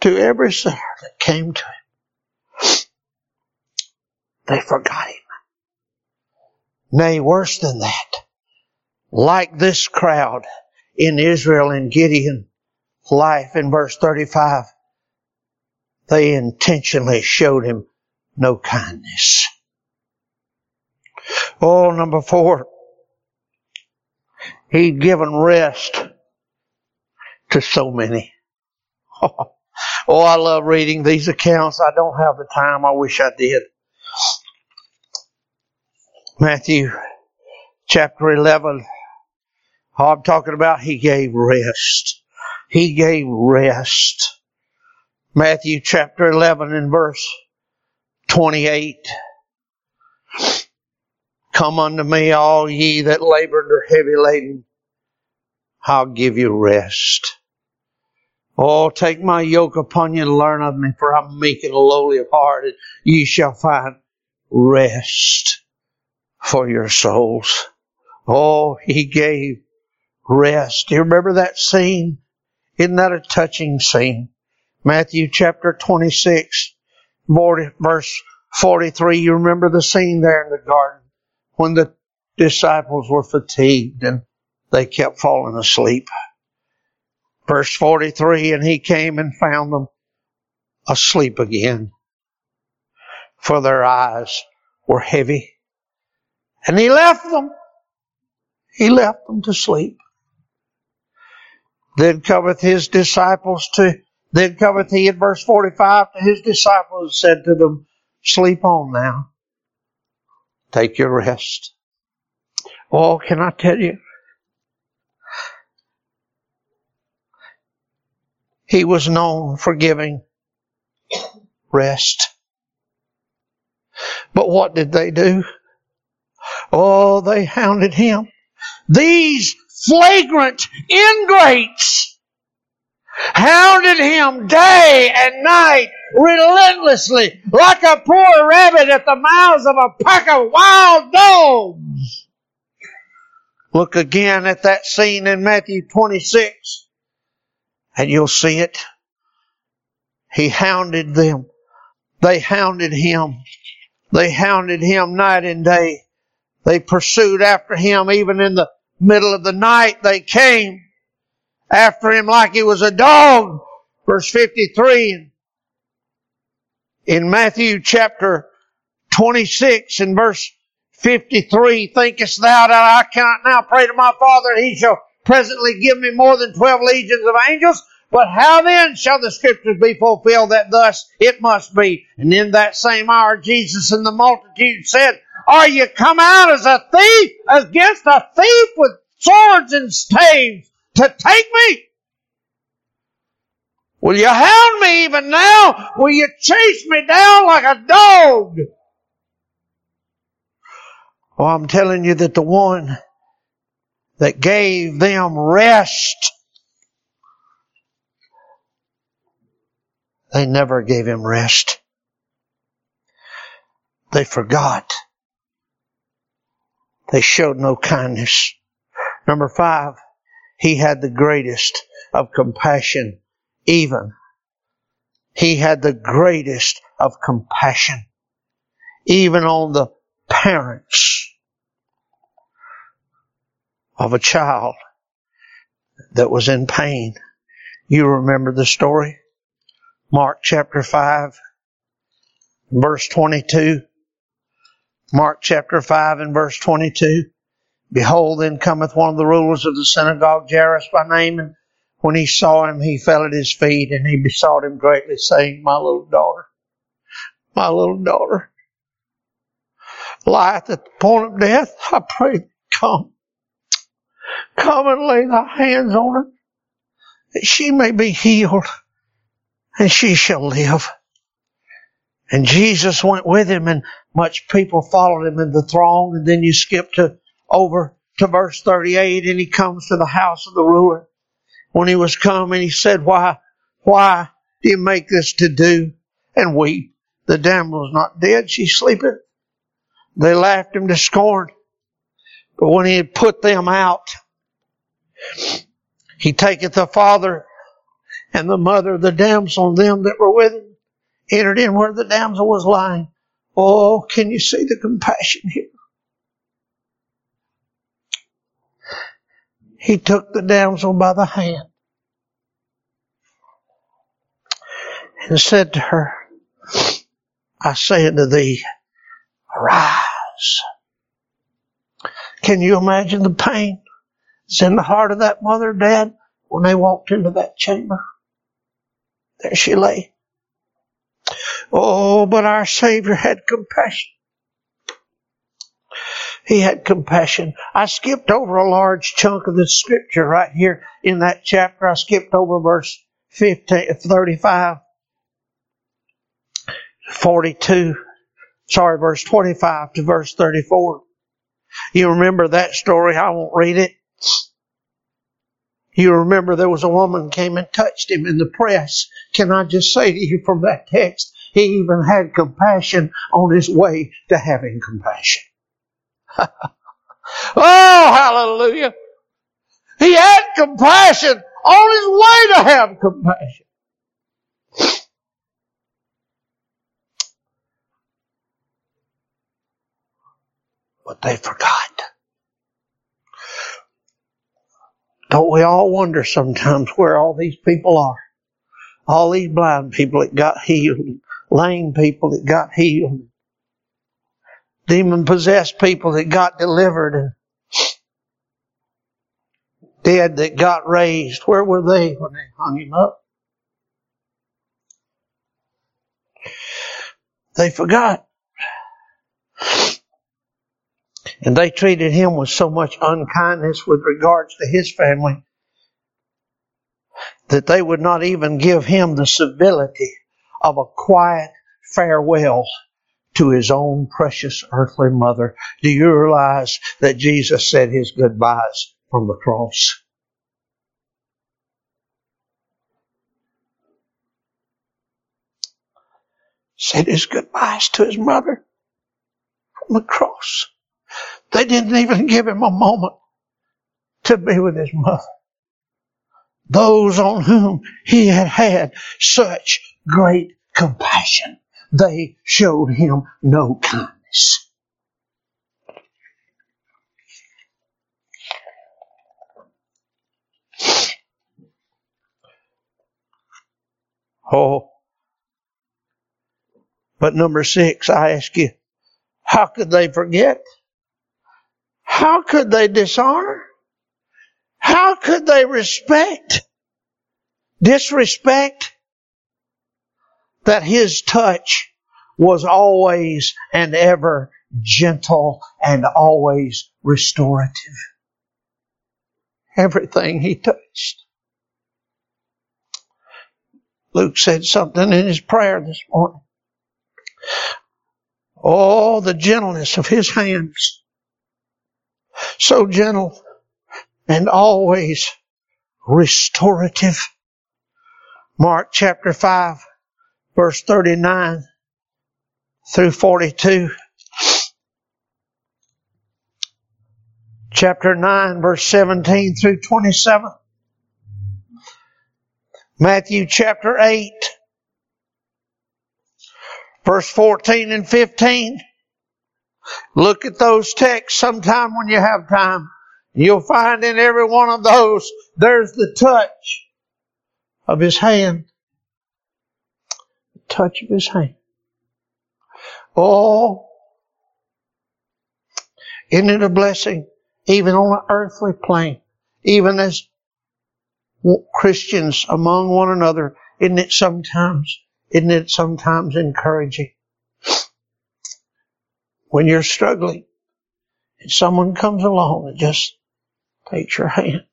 to every sinner that came to him. They forgot him. Nay, worse than that. Like this crowd in Israel and Gideon life in verse 35, they intentionally showed him no kindness. Oh, number four, he'd given rest to so many. Oh, I love reading these accounts. I don't have the time. I wish I did. Matthew chapter 11. Oh, I'm talking about he gave rest. He gave rest. Matthew chapter 11 and verse 28. Come unto me, all ye that labor and are heavy laden. I'll give you rest. Oh, take my yoke upon you and learn of me, for I'm meek and lowly of heart, and ye shall find rest for your souls. Oh, he gave rest. Do you remember that scene? Isn't that a touching scene? Matthew chapter 26, verse 43. You remember the scene there in the garden when the disciples were fatigued and they kept falling asleep. Verse 43, and he came and found them asleep again, for their eyes were heavy. And he left them. He left them to sleep. Then cometh his disciples to, then cometh he in verse 45 to his disciples and said to them, Sleep on now. Take your rest. Oh, can I tell you? He was known for giving rest. But what did they do? Oh, they hounded him. These flagrant ingrates hounded him day and night relentlessly like a poor rabbit at the mouths of a pack of wild dogs. Look again at that scene in Matthew 26 and you'll see it. He hounded them. They hounded him. They hounded him night and day. They pursued after him even in the middle of the night. They came after him like he was a dog. Verse 53 in Matthew chapter 26 and verse 53, thinkest thou that I cannot now pray to my Father and he shall presently give me more than twelve legions of angels? But how then shall the scriptures be fulfilled that thus it must be? And in that same hour Jesus and the multitude said, Are you come out as a thief against a thief with swords and staves to take me? Will you hound me even now? Will you chase me down like a dog? Well, I'm telling you that the one that gave them rest They never gave him rest. They forgot. They showed no kindness. Number five, he had the greatest of compassion, even. He had the greatest of compassion, even on the parents of a child that was in pain. You remember the story? Mark chapter 5, verse 22. Mark chapter 5 and verse 22. Behold, then cometh one of the rulers of the synagogue, Jairus by name, and when he saw him, he fell at his feet, and he besought him greatly, saying, My little daughter, my little daughter, lieth at the point of death. I pray, come, come and lay thy hands on her, that she may be healed and she shall live. And Jesus went with him and much people followed him in the throng. And then you skip to over to verse 38 and he comes to the house of the ruler. When he was come and he said, why, why do you make this to do and weep? The damsel is not dead. She's sleeping. They laughed him to scorn. But when he had put them out, he taketh the father and the mother of the damsel and them that were with him, entered in where the damsel was lying. Oh, can you see the compassion here? He took the damsel by the hand and said to her, I say unto thee, arise. Can you imagine the pain that's in the heart of that mother dad when they walked into that chamber? There she lay. Oh, but our Savior had compassion. He had compassion. I skipped over a large chunk of the scripture right here in that chapter. I skipped over verse 15, 35, 42, sorry, verse 25 to verse 34. You remember that story? I won't read it. You remember there was a woman came and touched him in the press. Can I just say to you from that text, he even had compassion on his way to having compassion. oh, hallelujah. He had compassion on his way to have compassion. But they forgot. Don't we all wonder sometimes where all these people are? All these blind people that got healed, lame people that got healed, demon possessed people that got delivered, and dead that got raised. Where were they when they hung him up? They forgot. And they treated him with so much unkindness with regards to his family that they would not even give him the civility of a quiet farewell to his own precious earthly mother. Do you realize that Jesus said his goodbyes from the cross? Said his goodbyes to his mother from the cross. They didn't even give him a moment to be with his mother. Those on whom he had had such great compassion, they showed him no kindness. Oh. But number six, I ask you, how could they forget? How could they dishonor? How could they respect, disrespect that his touch was always and ever gentle and always restorative? Everything he touched. Luke said something in his prayer this morning. Oh, the gentleness of his hands so gentle and always restorative. Mark chapter 5 verse 39 through 42. Chapter 9 verse 17 through 27. Matthew chapter 8 verse 14 and 15. Look at those texts sometime when you have time. You'll find in every one of those, there's the touch of His hand. Touch of His hand. Oh, isn't it a blessing? Even on an earthly plane, even as Christians among one another, isn't it sometimes, isn't it sometimes encouraging? when you're struggling and someone comes along and just takes your hand,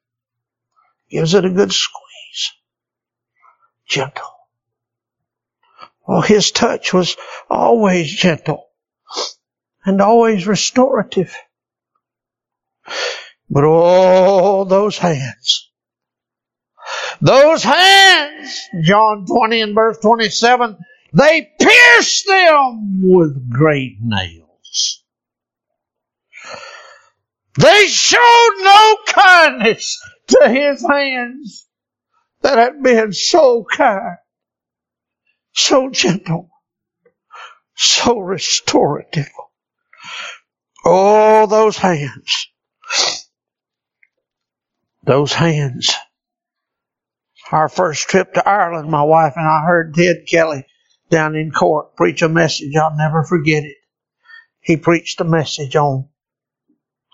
gives it a good squeeze, gentle. Well, his touch was always gentle and always restorative. But oh, those hands. Those hands, John 20 and verse 27, they pierced them with great nails. They showed no kindness to his hands that had been so kind, so gentle, so restorative. Oh, those hands. Those hands. Our first trip to Ireland, my wife and I heard Ted Kelly down in court preach a message. I'll never forget it. He preached a message on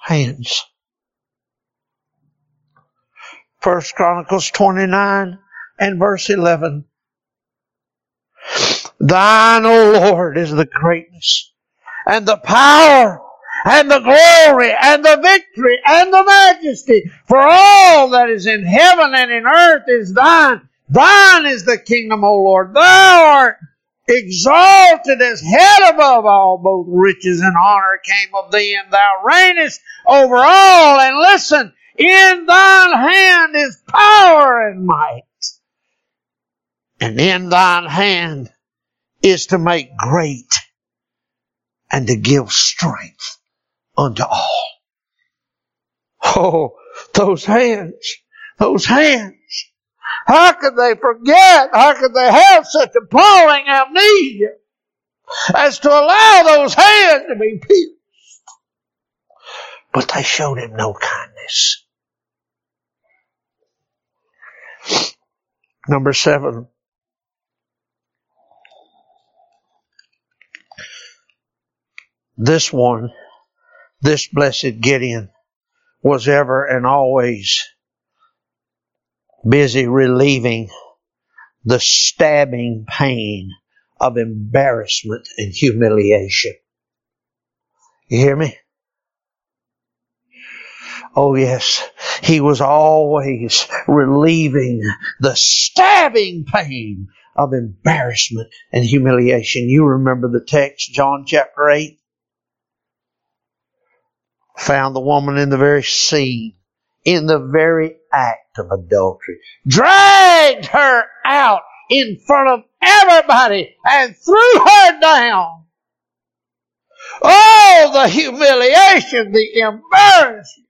hands. First Chronicles 29 and verse 11. Thine, O Lord, is the greatness and the power and the glory and the victory and the majesty for all that is in heaven and in earth is thine. Thine is the kingdom, O Lord. Thou art exalted as head above all, both riches and honor came of thee, and thou reignest over all. And listen, in thine hand is power and might. And in thine hand is to make great and to give strength unto all. Oh, those hands, those hands. How could they forget? How could they have such appalling amnesia as to allow those hands to be pierced? But they showed him no kindness. Number seven. This one, this blessed Gideon, was ever and always busy relieving the stabbing pain of embarrassment and humiliation. You hear me? Oh yes, he was always relieving the stabbing pain of embarrassment and humiliation. You remember the text, John chapter 8? Found the woman in the very scene, in the very act of adultery, dragged her out in front of everybody and threw her down. Oh, the humiliation, the embarrassment.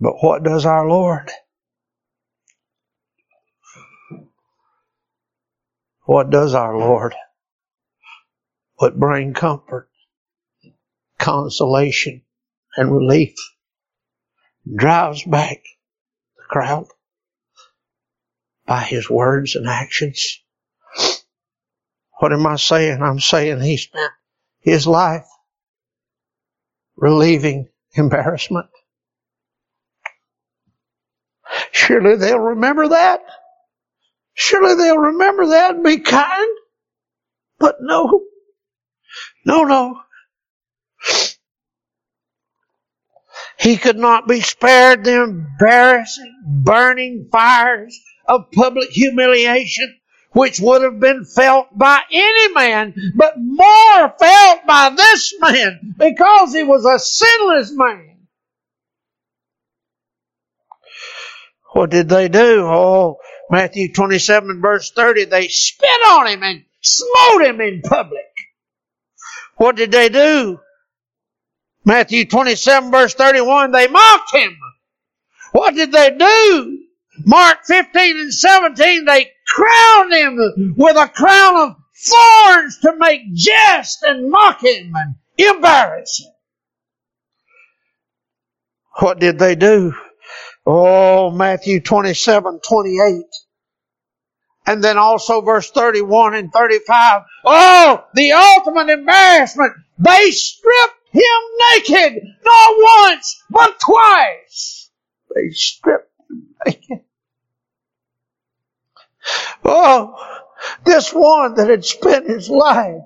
But what does our Lord? What does our Lord? But bring comfort, consolation, and relief. Drives back the crowd by his words and actions. What am I saying? I'm saying he spent his life relieving embarrassment. Surely they'll remember that. Surely they'll remember that and be kind. But no. No, no. He could not be spared the embarrassing, burning fires of public humiliation, which would have been felt by any man, but more felt by this man because he was a sinless man. What did they do? Oh, Matthew 27 verse 30, they spit on him and smote him in public. What did they do? Matthew 27 verse 31, they mocked him. What did they do? Mark 15 and 17, they crowned him with a crown of thorns to make jest and mock him and embarrass him. What did they do? Oh, Matthew 27, 28. And then also verse 31 and 35. Oh, the ultimate embarrassment. They stripped him naked, not once, but twice. They stripped him naked. Oh, this one that had spent his life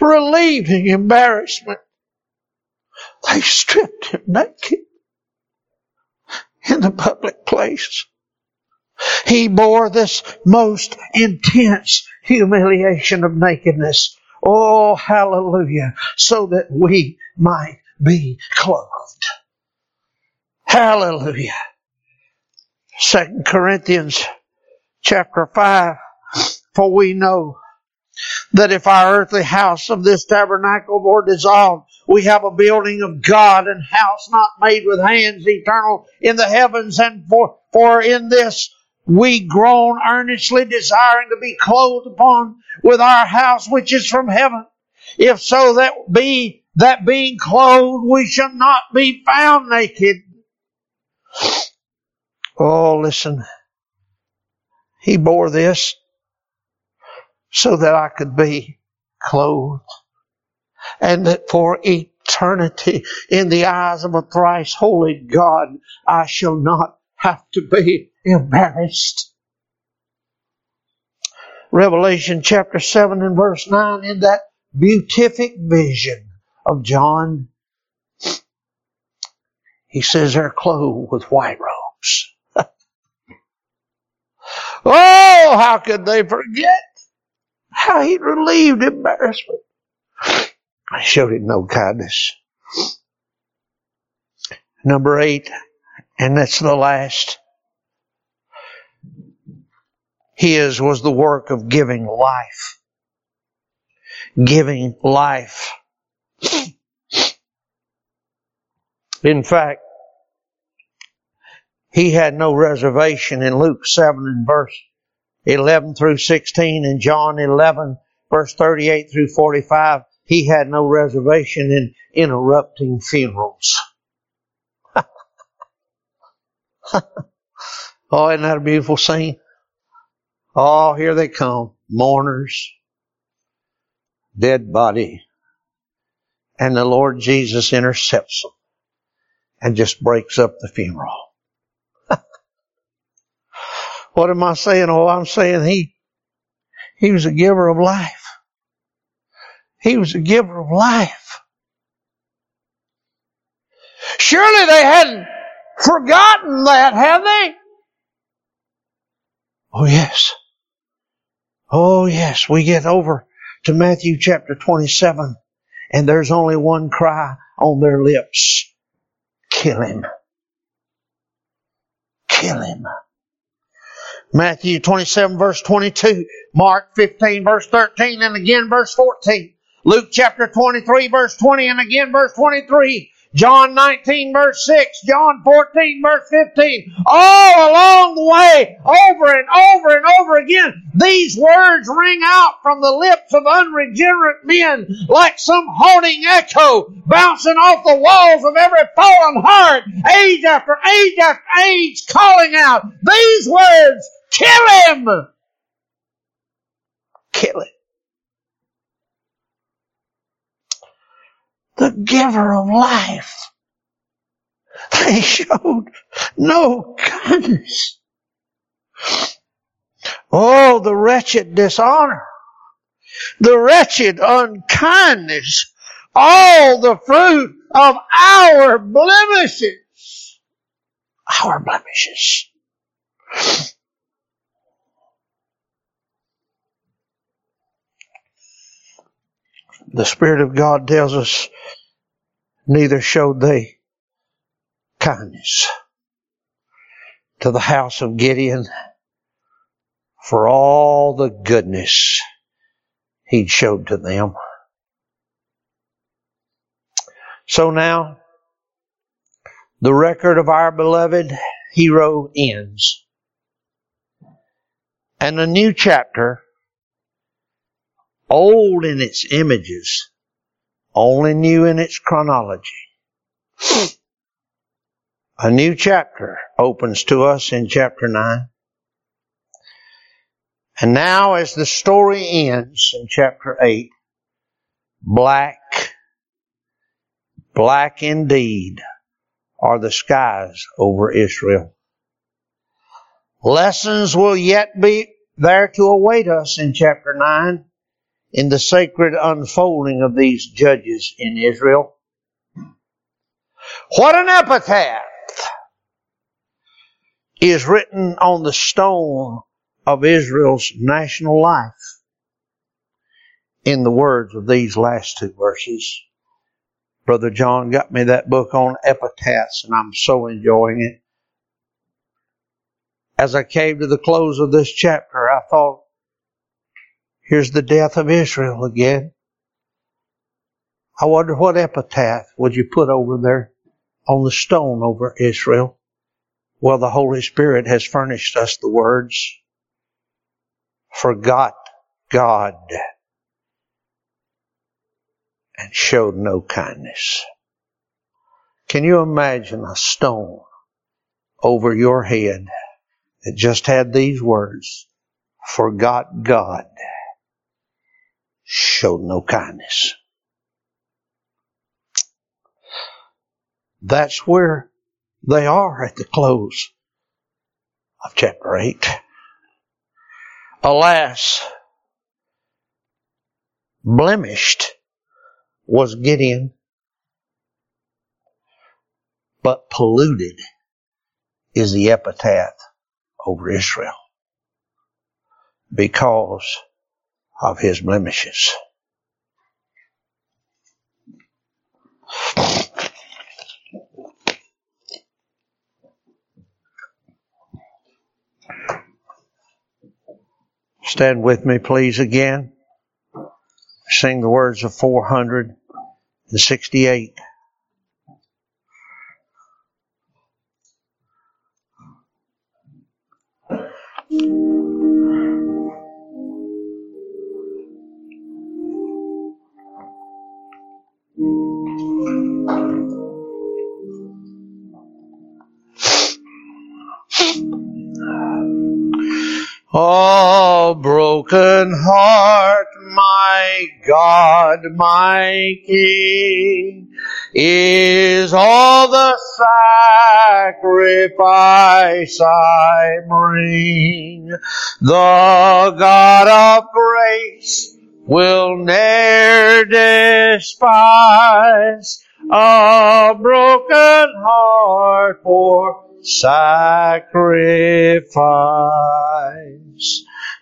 relieving embarrassment. They stripped him naked in the public place. He bore this most intense humiliation of nakedness. Oh, hallelujah. So that we might be clothed. Hallelujah. Second Corinthians chapter 5. For we know that if our earthly house of this tabernacle were dissolved, we have a building of God and house not made with hands, eternal in the heavens. And for, for in this we groan earnestly desiring to be clothed upon with our house which is from heaven. If so that be, that being clothed we shall not be found naked. Oh, listen. He bore this so that I could be clothed and that for eternity in the eyes of a thrice holy God I shall not have to be embarrassed. Revelation chapter 7 and verse 9 in that beatific vision of John, he says they're clothed with white robes. oh, how could they forget how he relieved embarrassment? I showed him no kindness. Number eight, and that's the last. His was the work of giving life. Giving life. In fact, he had no reservation in Luke 7 and verse 11 through 16 and John 11 verse 38 through 45. He had no reservation in interrupting funerals. oh, isn't that a beautiful scene? Oh, here they come. Mourners, dead body. And the Lord Jesus intercepts them and just breaks up the funeral. what am I saying? Oh, I'm saying he, he was a giver of life. He was a giver of life. Surely they hadn't forgotten that, have they? Oh yes. Oh yes, we get over to Matthew chapter 27 and there's only one cry on their lips. Kill him. Kill him. Matthew 27 verse 22, Mark 15 verse 13 and again verse 14, Luke chapter 23 verse 20 and again verse 23, John 19 verse 6, John 14 verse 15, all along the way, over and over and over again, these words ring out from the lips of unregenerate men like some haunting echo bouncing off the walls of every fallen heart, age after age after age, calling out these words, kill him! Kill him. The giver of life. They showed no kindness. Oh, the wretched dishonor, the wretched unkindness, all the fruit of our blemishes. Our blemishes. The Spirit of God tells us neither showed they kindness to the house of Gideon for all the goodness he'd showed to them. So now, the record of our beloved hero ends. And a new chapter, old in its images, only new in its chronology. A new chapter opens to us in chapter 9. And now as the story ends in chapter 8, black, black indeed are the skies over Israel. Lessons will yet be there to await us in chapter 9 in the sacred unfolding of these judges in Israel. What an epitaph is written on the stone of Israel's national life in the words of these last two verses. Brother John got me that book on epitaphs and I'm so enjoying it. As I came to the close of this chapter, I thought, Here's the death of Israel again. I wonder what epitaph would you put over there on the stone over Israel? Well, the Holy Spirit has furnished us the words. Forgot God and showed no kindness. Can you imagine a stone over your head that just had these words? Forgot God, showed no kindness. That's where they are at the close of chapter 8. Alas, blemished was Gideon, but polluted is the epitaph over Israel because of his blemishes. Stand with me, please, again. Sing the words of 468. Oh, broken heart, my God, my King, is all the sacrifice I bring. The God of grace will ne'er despise a broken heart for sacrifice.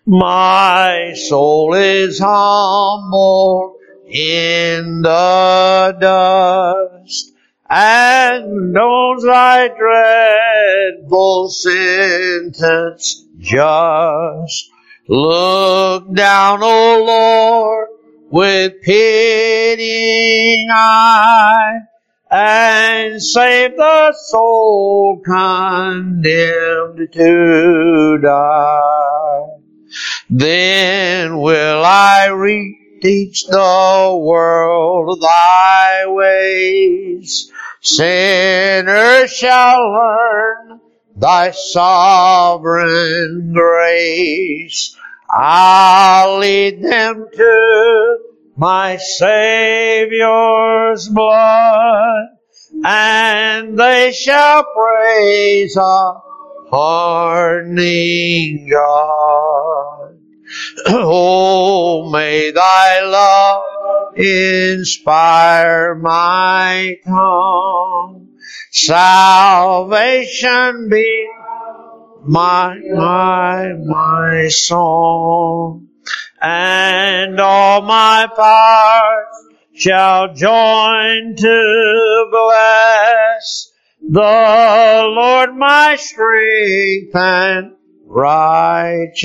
My soul is humble in the dust and knows thy dreadful sentence just. Look down, O Lord, with pitying eye and save the soul condemned to die. Then will I reteach the world thy ways. Sinners shall learn thy sovereign grace. I'll lead them to my Savior's blood, and they shall praise our pardoning God. Oh, may thy love inspire my tongue. Salvation be my, my, my song and all my parts shall join to bless the Lord my strength and righteousness.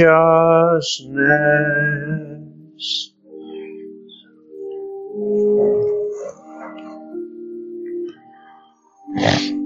Yeah.